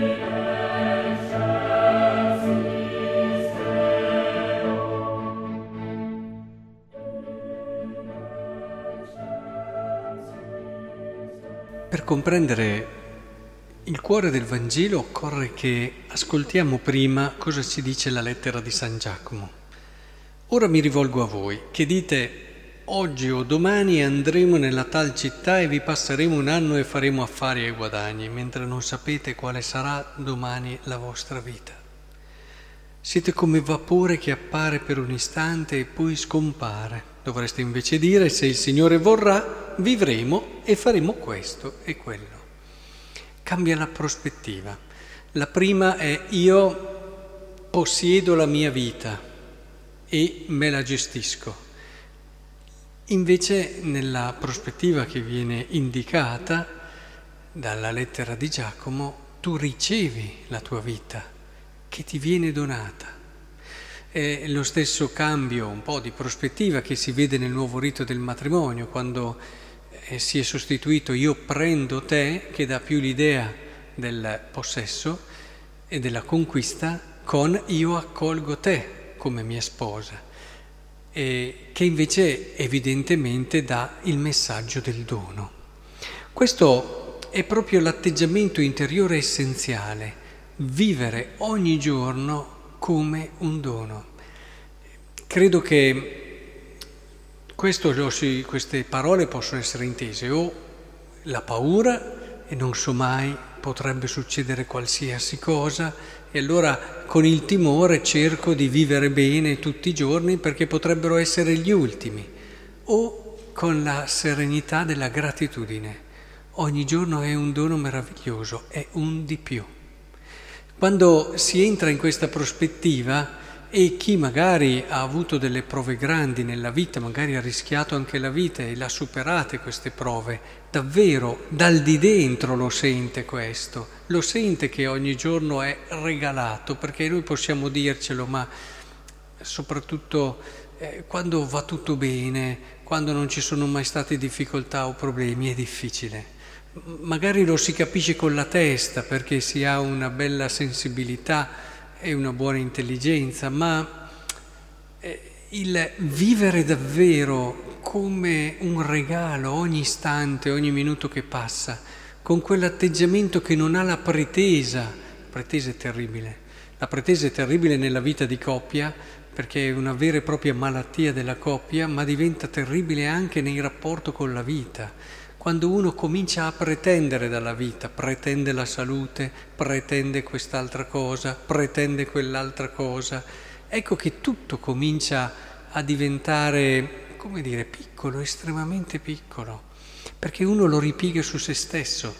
Per comprendere il cuore del Vangelo occorre che ascoltiamo prima cosa ci dice la lettera di San Giacomo. Ora mi rivolgo a voi che dite oggi o domani andremo nella tal città e vi passeremo un anno e faremo affari e guadagni, mentre non sapete quale sarà domani la vostra vita. Siete come vapore che appare per un istante e poi scompare. Dovreste invece dire se il Signore vorrà, vivremo e faremo questo e quello. Cambia la prospettiva. La prima è io possiedo la mia vita e me la gestisco. Invece nella prospettiva che viene indicata dalla lettera di Giacomo, tu ricevi la tua vita che ti viene donata. È lo stesso cambio un po' di prospettiva che si vede nel nuovo rito del matrimonio, quando eh, si è sostituito io prendo te, che dà più l'idea del possesso e della conquista, con io accolgo te come mia sposa, e che invece evidentemente dà il messaggio del dono. Questo è proprio l'atteggiamento interiore essenziale vivere ogni giorno come un dono. Credo che questo, queste parole possono essere intese o la paura e non so mai, potrebbe succedere qualsiasi cosa e allora con il timore cerco di vivere bene tutti i giorni perché potrebbero essere gli ultimi o con la serenità della gratitudine. Ogni giorno è un dono meraviglioso, è un di più. Quando si entra in questa prospettiva e chi magari ha avuto delle prove grandi nella vita, magari ha rischiato anche la vita e l'ha superate queste prove, davvero dal di dentro lo sente questo, lo sente che ogni giorno è regalato, perché noi possiamo dircelo, ma soprattutto eh, quando va tutto bene, quando non ci sono mai state difficoltà o problemi, è difficile. Magari lo si capisce con la testa perché si ha una bella sensibilità e una buona intelligenza, ma eh, il vivere davvero come un regalo ogni istante, ogni minuto che passa, con quell'atteggiamento che non ha la pretesa, la pretesa è terribile, la pretesa è terribile nella vita di coppia perché è una vera e propria malattia della coppia, ma diventa terribile anche nei rapporti con la vita quando uno comincia a pretendere dalla vita, pretende la salute, pretende quest'altra cosa, pretende quell'altra cosa, ecco che tutto comincia a diventare, come dire, piccolo, estremamente piccolo, perché uno lo ripiega su se stesso.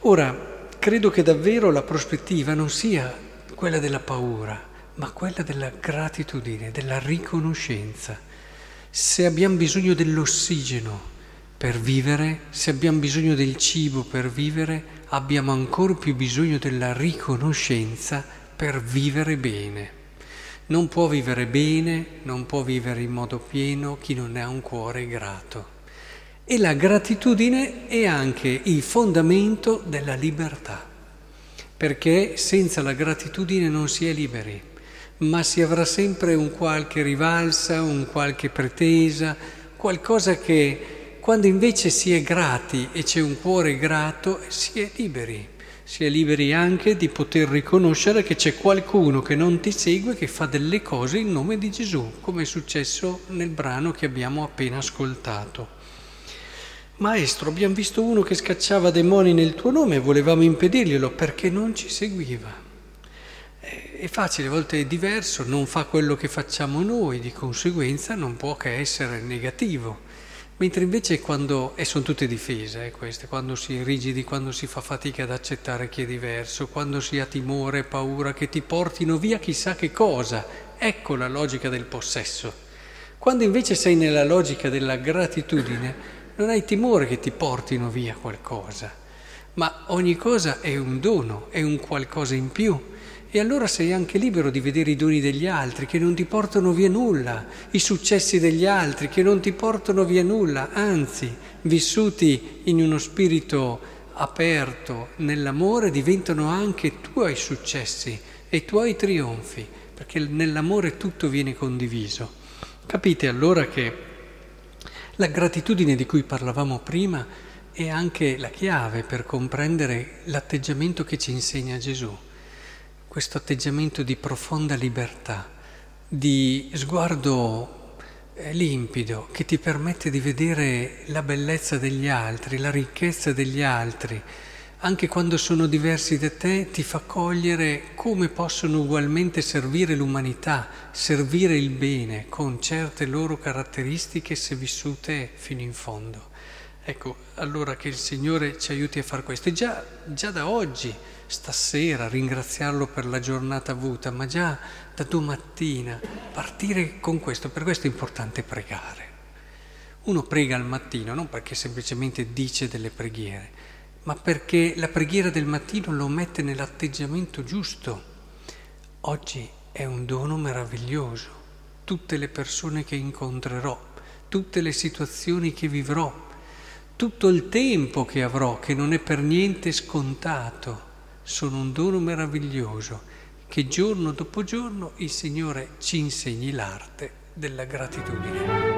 Ora, credo che davvero la prospettiva non sia quella della paura, ma quella della gratitudine, della riconoscenza. Se abbiamo bisogno dell'ossigeno, per vivere, se abbiamo bisogno del cibo per vivere, abbiamo ancora più bisogno della riconoscenza per vivere bene. Non può vivere bene, non può vivere in modo pieno chi non ha un cuore grato. E la gratitudine è anche il fondamento della libertà, perché senza la gratitudine non si è liberi, ma si avrà sempre un qualche rivalsa, un qualche pretesa, qualcosa che quando invece si è grati e c'è un cuore grato, si è liberi. Si è liberi anche di poter riconoscere che c'è qualcuno che non ti segue, che fa delle cose in nome di Gesù, come è successo nel brano che abbiamo appena ascoltato. Maestro, abbiamo visto uno che scacciava demoni nel tuo nome e volevamo impedirglielo perché non ci seguiva. È facile, a volte è diverso, non fa quello che facciamo noi, di conseguenza non può che essere negativo. Mentre invece quando, e sono tutte difese eh, queste, quando si è rigidi, quando si fa fatica ad accettare chi è diverso, quando si ha timore, paura che ti portino via chissà che cosa, ecco la logica del possesso. Quando invece sei nella logica della gratitudine, non hai timore che ti portino via qualcosa, ma ogni cosa è un dono, è un qualcosa in più e allora sei anche libero di vedere i doni degli altri che non ti portano via nulla, i successi degli altri che non ti portano via nulla, anzi, vissuti in uno spirito aperto nell'amore diventano anche tuoi successi e tuoi trionfi, perché nell'amore tutto viene condiviso. Capite allora che la gratitudine di cui parlavamo prima è anche la chiave per comprendere l'atteggiamento che ci insegna Gesù, questo atteggiamento di profonda libertà, di sguardo eh, limpido che ti permette di vedere la bellezza degli altri, la ricchezza degli altri, anche quando sono diversi da te, ti fa cogliere come possono ugualmente servire l'umanità, servire il bene con certe loro caratteristiche se vissute fino in fondo. Ecco, allora che il Signore ci aiuti a fare questo. E già, già da oggi, stasera, ringraziarlo per la giornata avuta, ma già da domattina partire con questo. Per questo è importante pregare. Uno prega al mattino, non perché semplicemente dice delle preghiere, ma perché la preghiera del mattino lo mette nell'atteggiamento giusto. Oggi è un dono meraviglioso. Tutte le persone che incontrerò, tutte le situazioni che vivrò, tutto il tempo che avrò, che non è per niente scontato, sono un dono meraviglioso che giorno dopo giorno il Signore ci insegni l'arte della gratitudine.